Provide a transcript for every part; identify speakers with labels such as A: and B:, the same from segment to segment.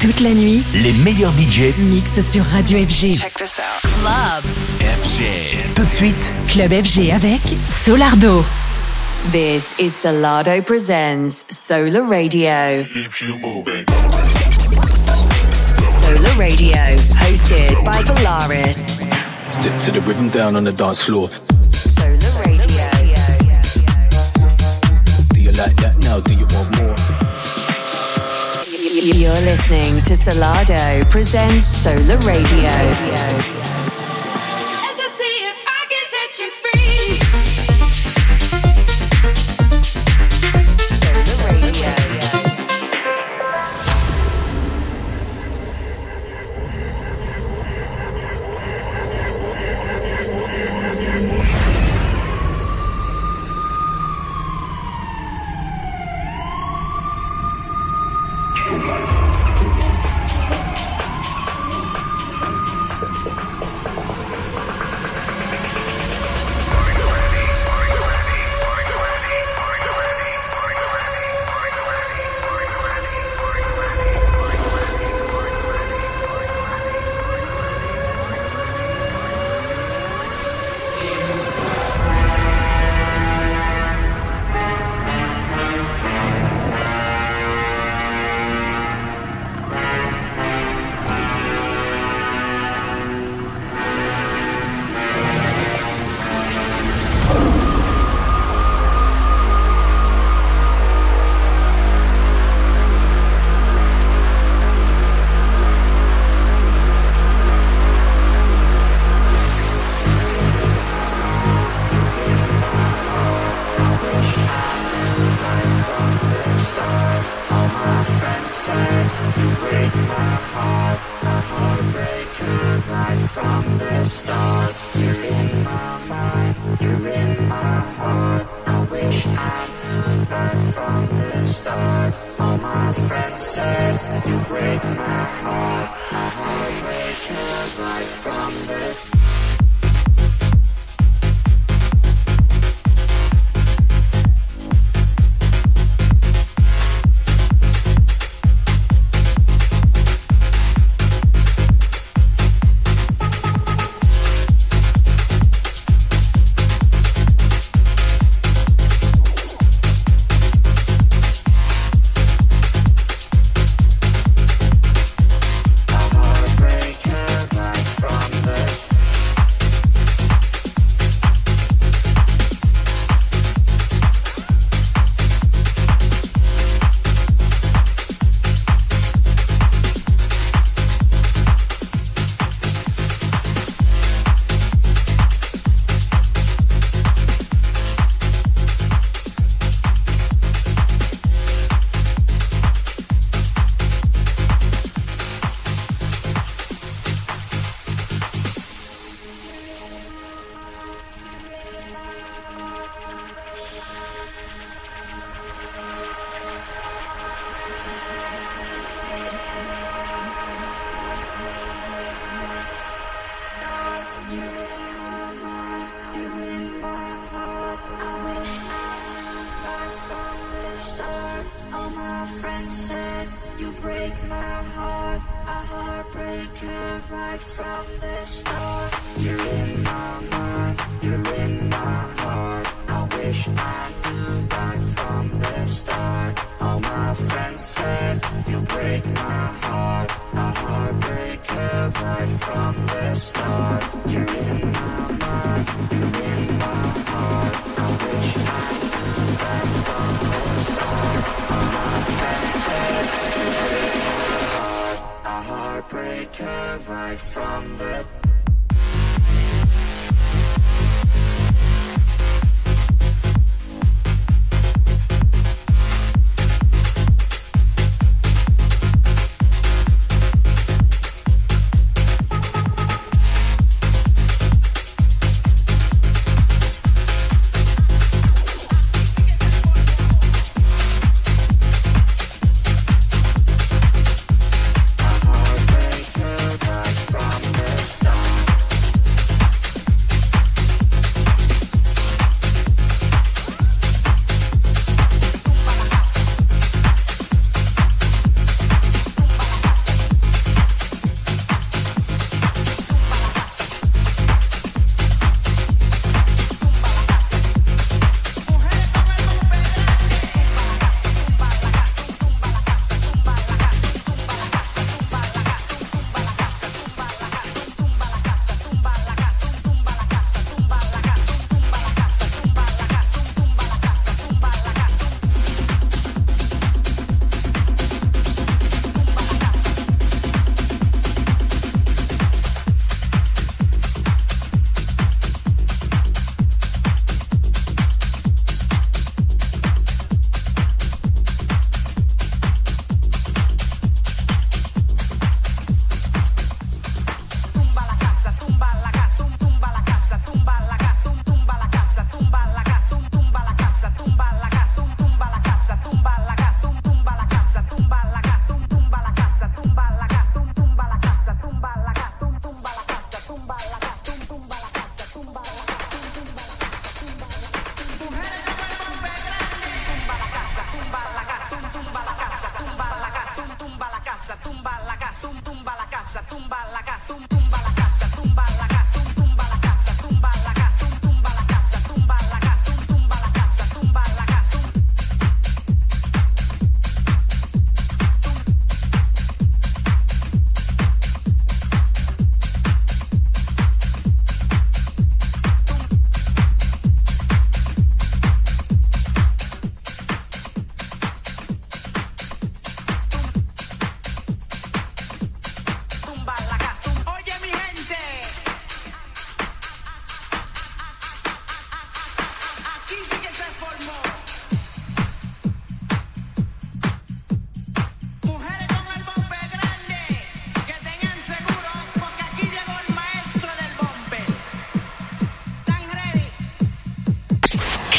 A: Toute la nuit,
B: les meilleurs budgets
A: mixent sur Radio FG.
C: Check this out. Club
B: FG. Tout de suite,
A: Club FG avec Solardo.
C: This is Solardo Presents Solar Radio.
D: keeps you moving.
C: Solar Radio, hosted by Polaris.
E: Step to the rhythm down on the dance floor.
C: You're listening to Solardo Presents Solar Radio.
F: Break my heart, a heartbreaker right from the start. You're in my mind, you're in my heart. I wish I knew right from the start. All my friends said you break my heart, a heartbreaker right from the start. You're in my mind, you're in my heart. I wish I knew right from the start. All my friends said from right from the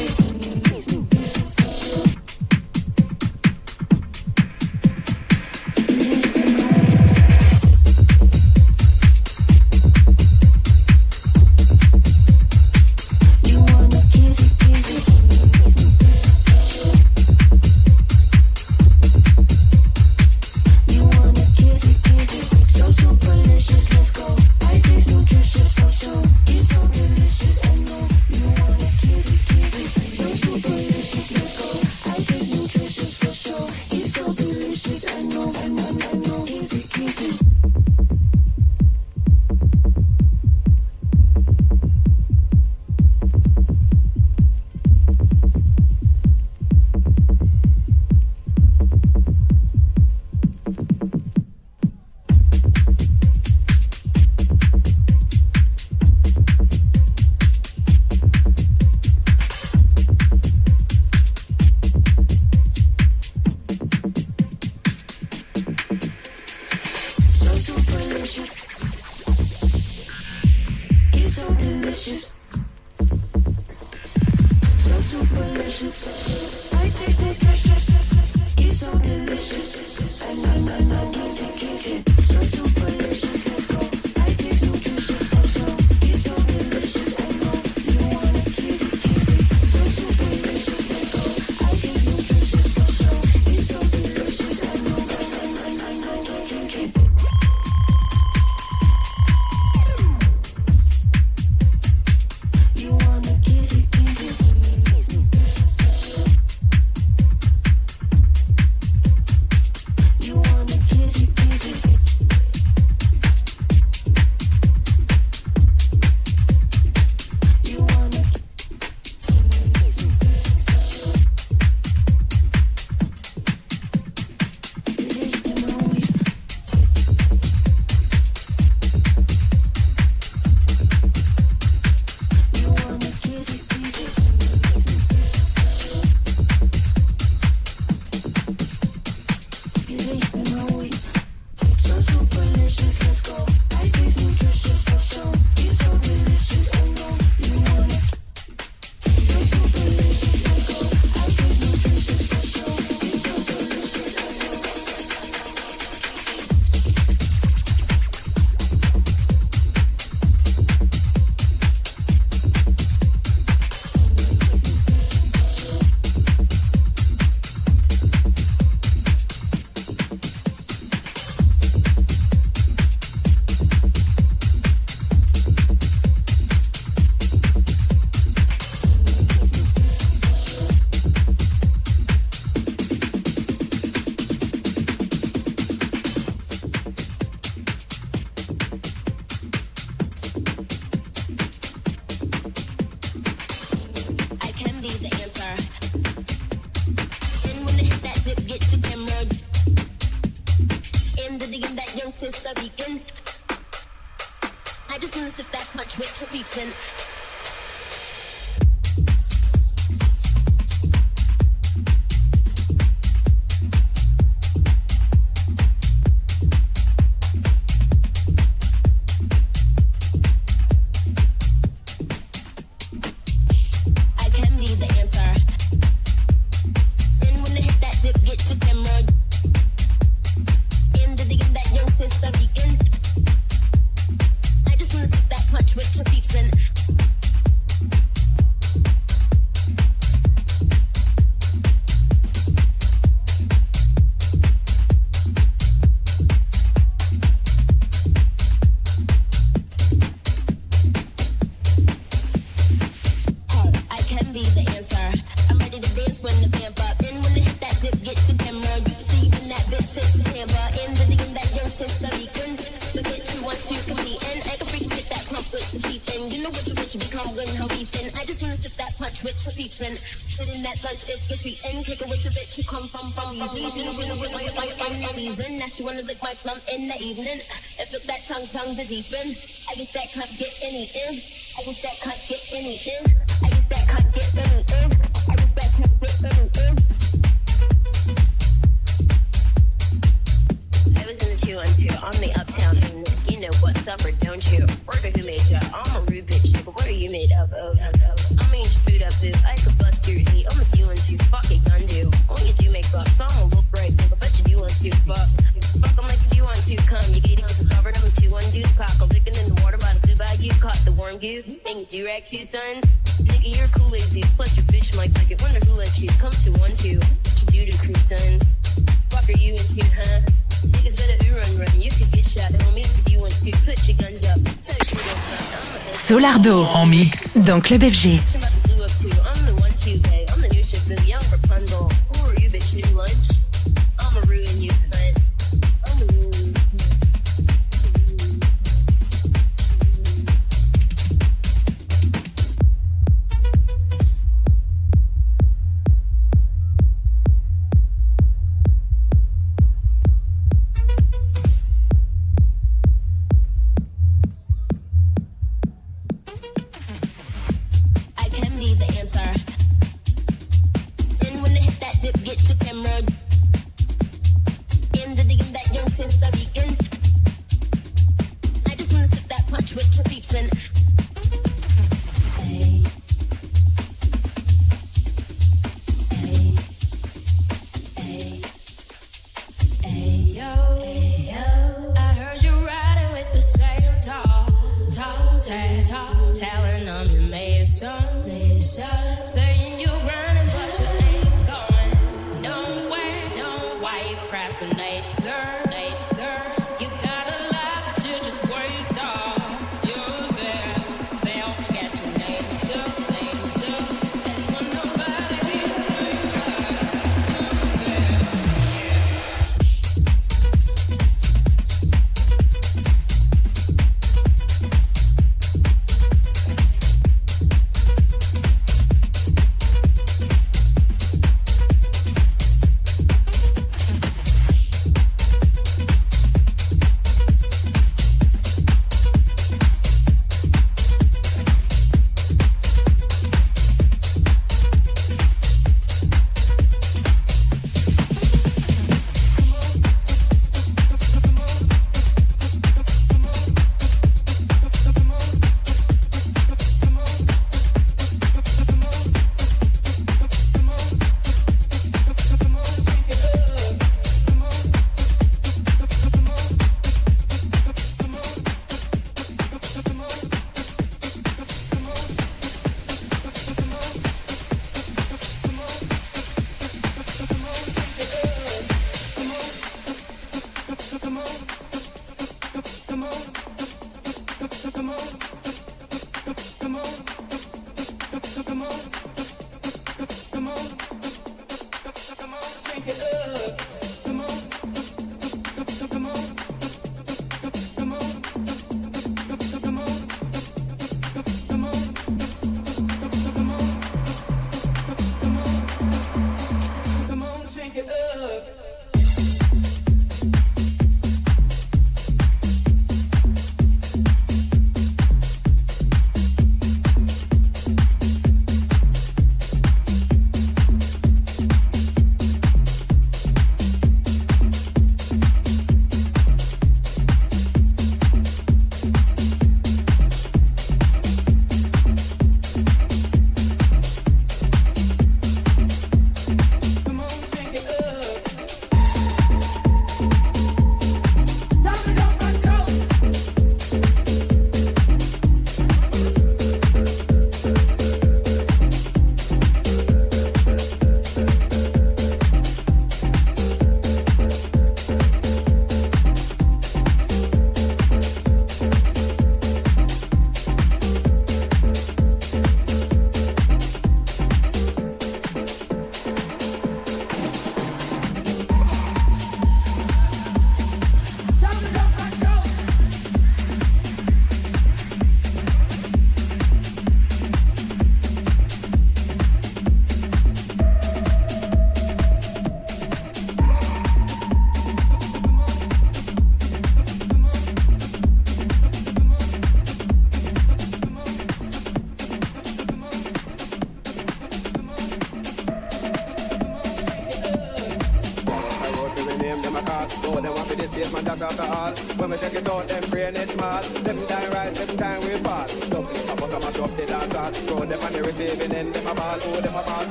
D: easy. She wanna lick my plum in the evening. If look that tongue, tongue's a deepin'. I guess that cunt get any in. I guess that cunt get
G: any in.
H: Lardo
I: en mix
H: dans Club FG.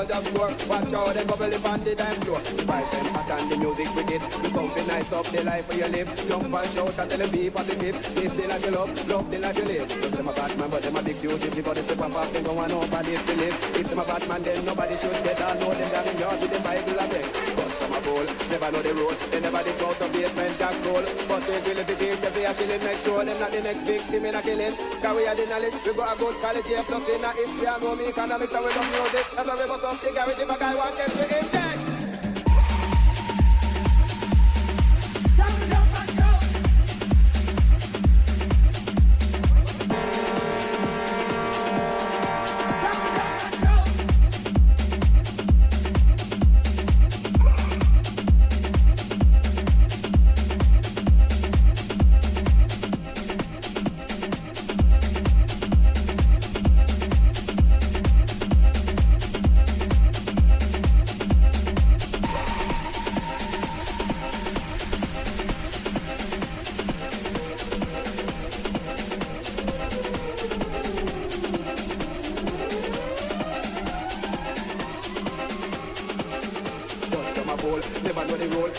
J: Like ball just score. Watch out, them bubble up on the dance floor. Vibe, them hot and the music wicked. You come be nice up the life where your live. Jump and shout and tell them beep on the tip. Live the life you love, love the like you live. Just them a bad man, but them a big huge. If you got the flip pop, them go on nobody to live. If them a bad man, then nobody should get on. Know them down in yard never know the road. They never did go to basement jack roll. But they will if it is, they a shilling. Make sure them not the next victim in a killing. Cause we are the knowledge, we got a good here. Plus in a history I know me economics and we love music. That's why we got some figure if a guy want them to inject.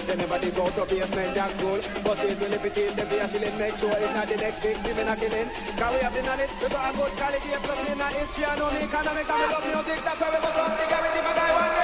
J: They never did go to basement jack school. But it will if it is, they be a shilling, make sure it's not the next victim in a killing. Cause we have the knowledge, we got a good here, plus in a history, and only economics, and we love music, that's why we must up the guarantee if a guy want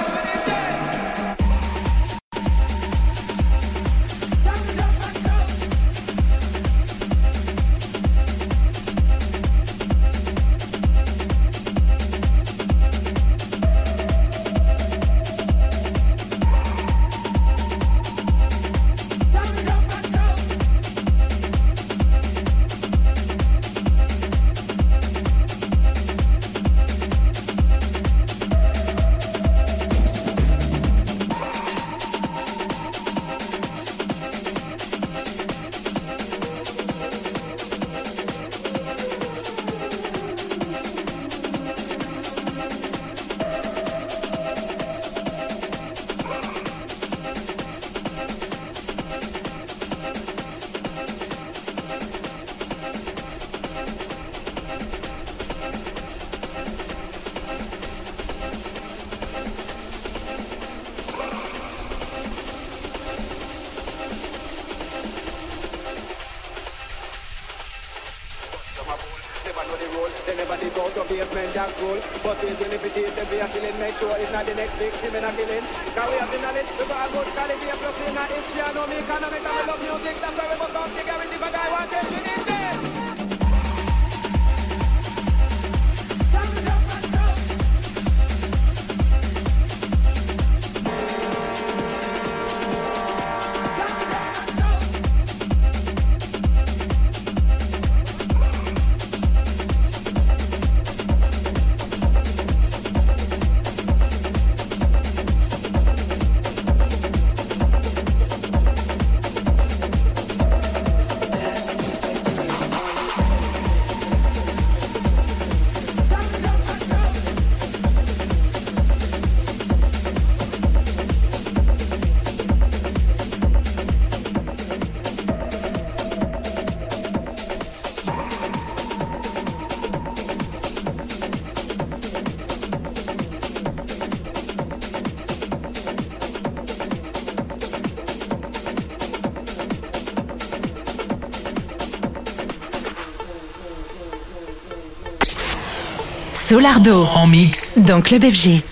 J: they be a shilling, make sure it's not the next victim in a killing. Cause we have the knowledge, we got a good college here, plus in a history, and know me economics, and we love music, that's why we
K: Solardo
I: En mix.
K: dans Club FG.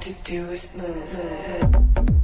L: to do is move.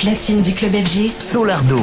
A: Platine du club FG.
B: Solardo.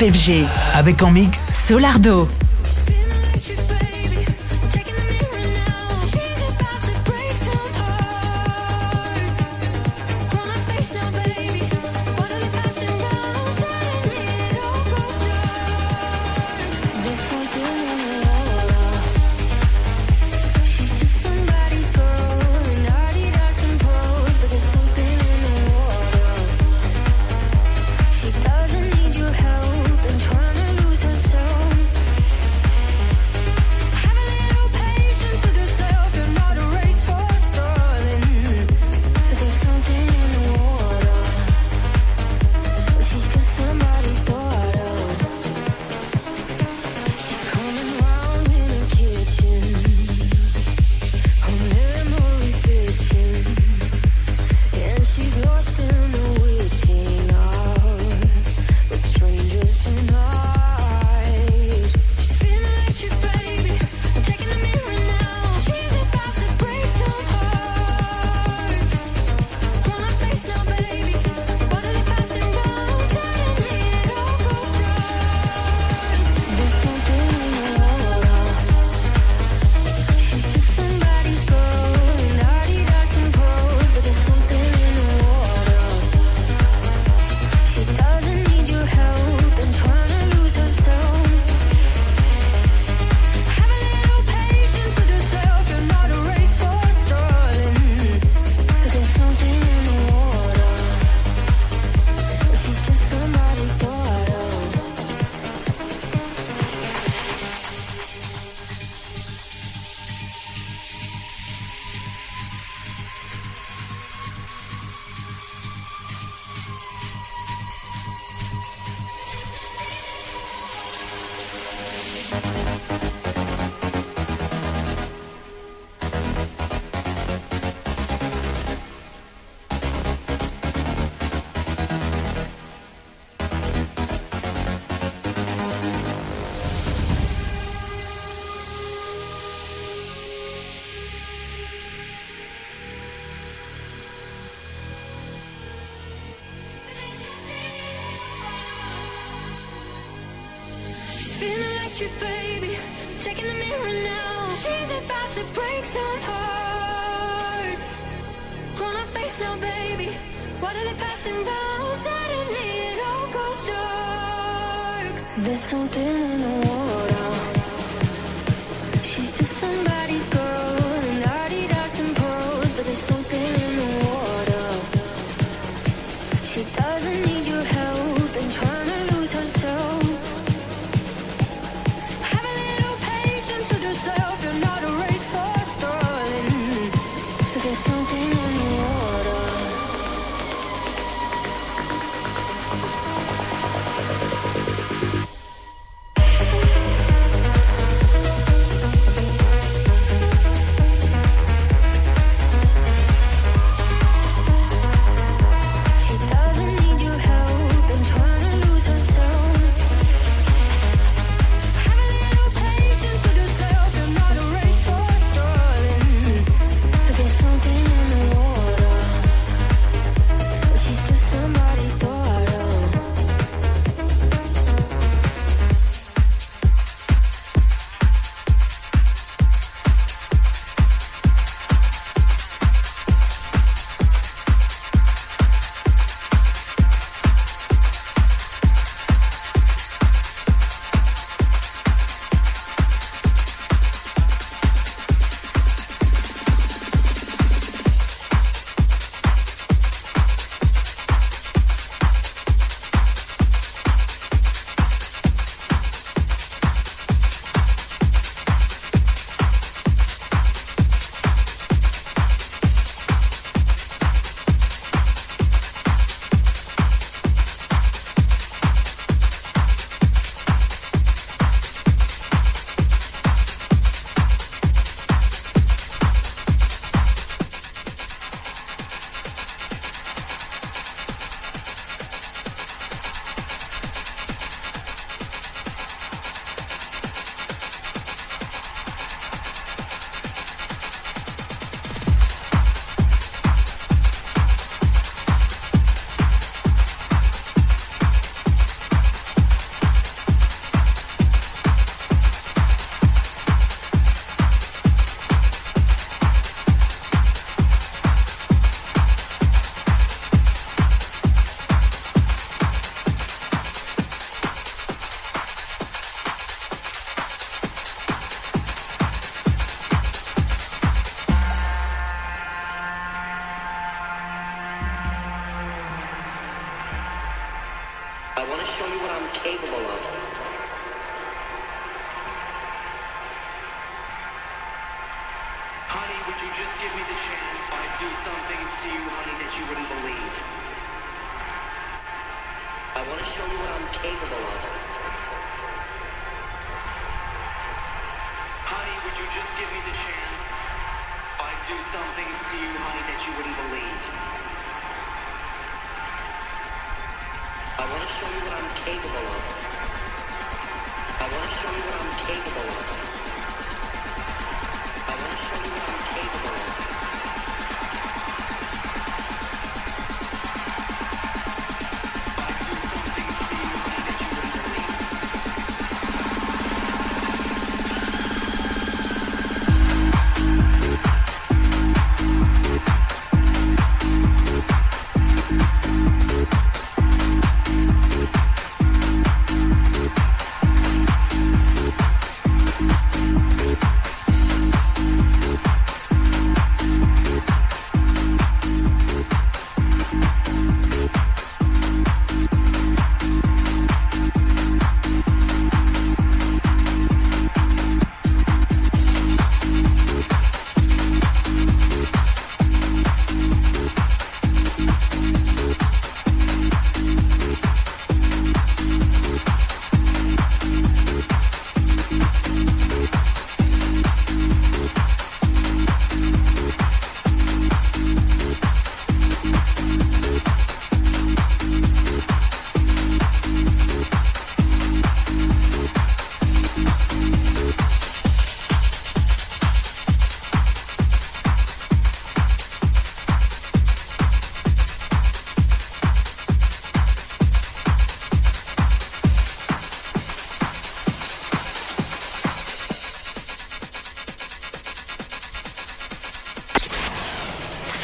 A: FG.
B: Avec en mix
A: Solardo.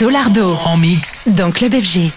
B: Solardo
I: En mix.
B: dans Club FG.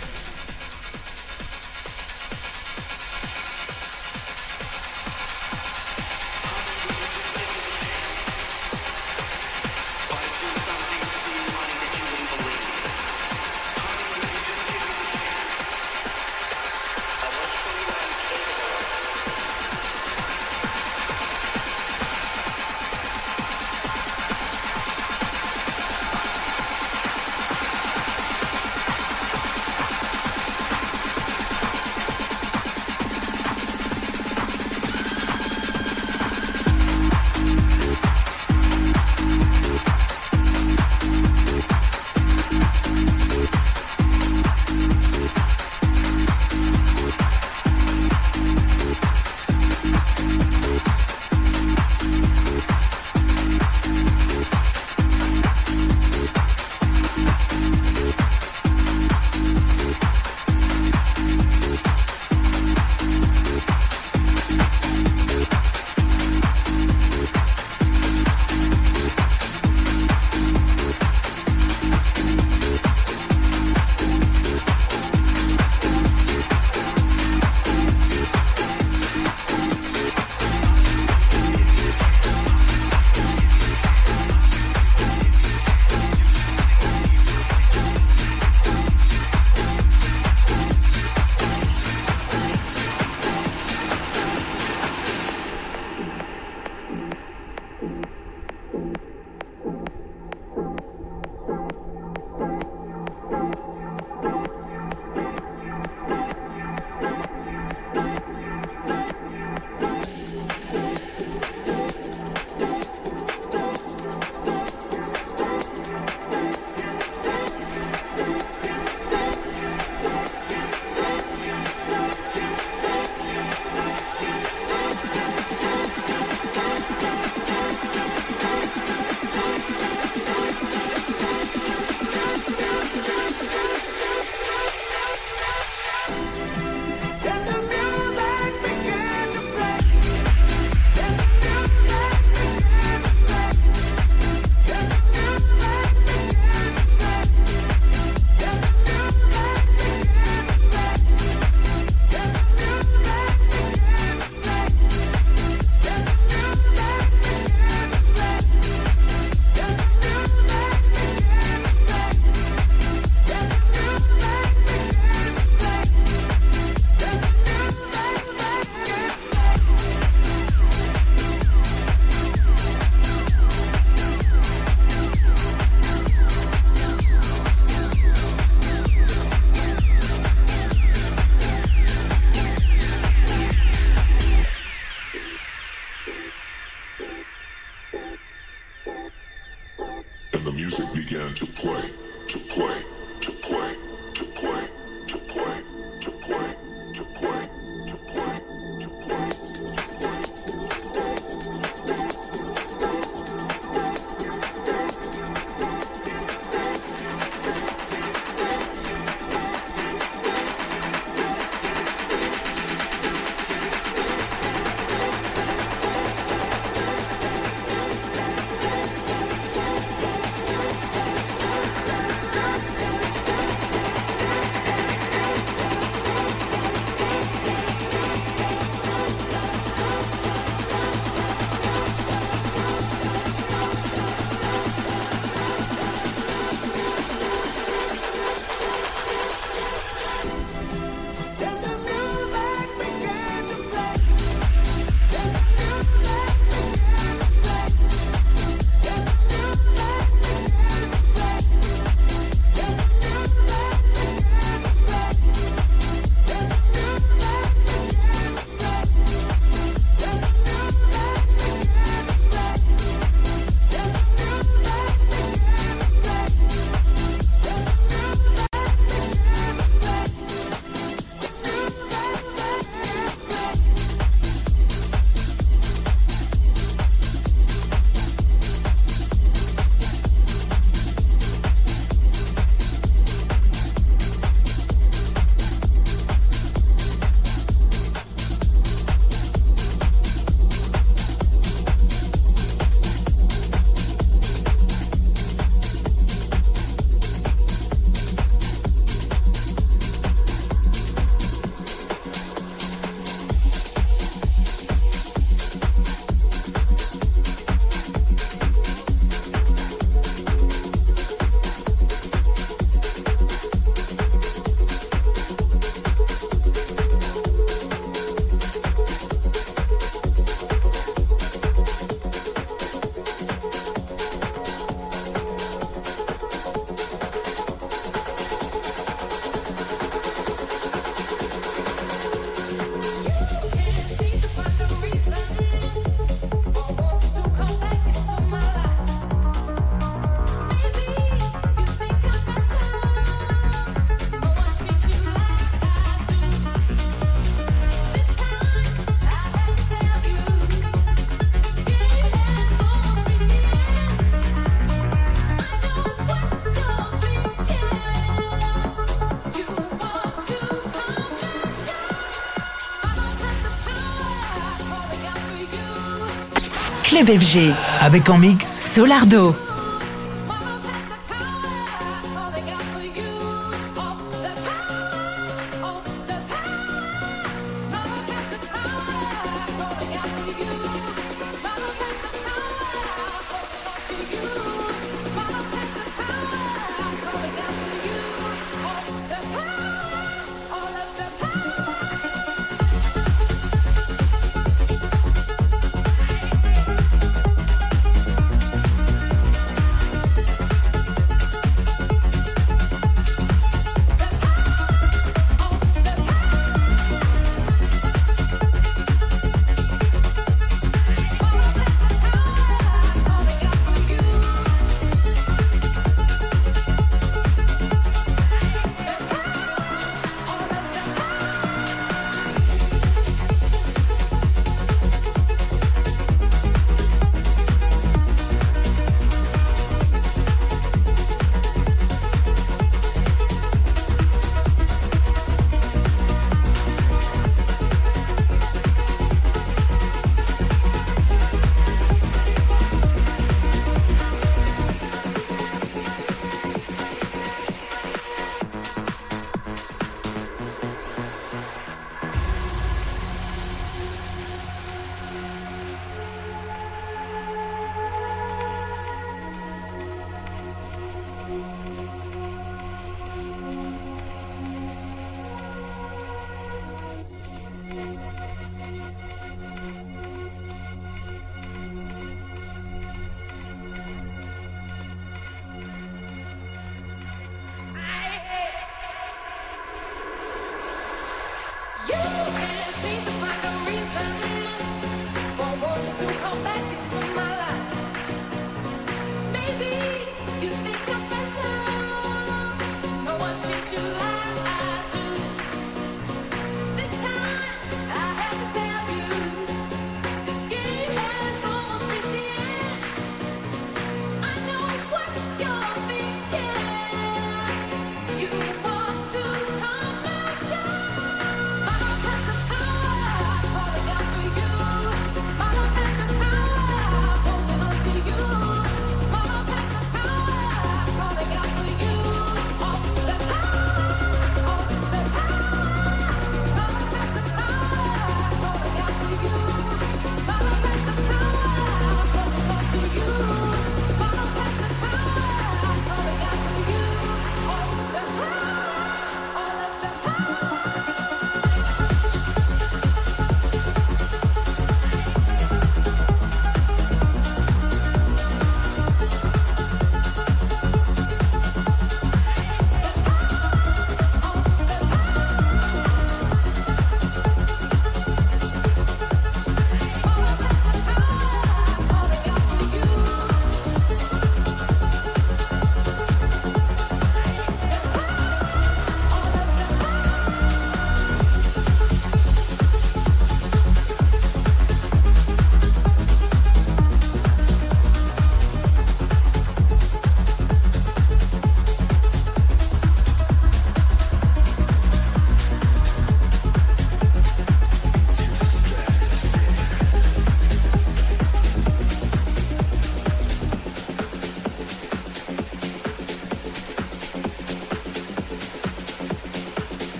I: Club FG.
M: Avec en mix
I: Solardo.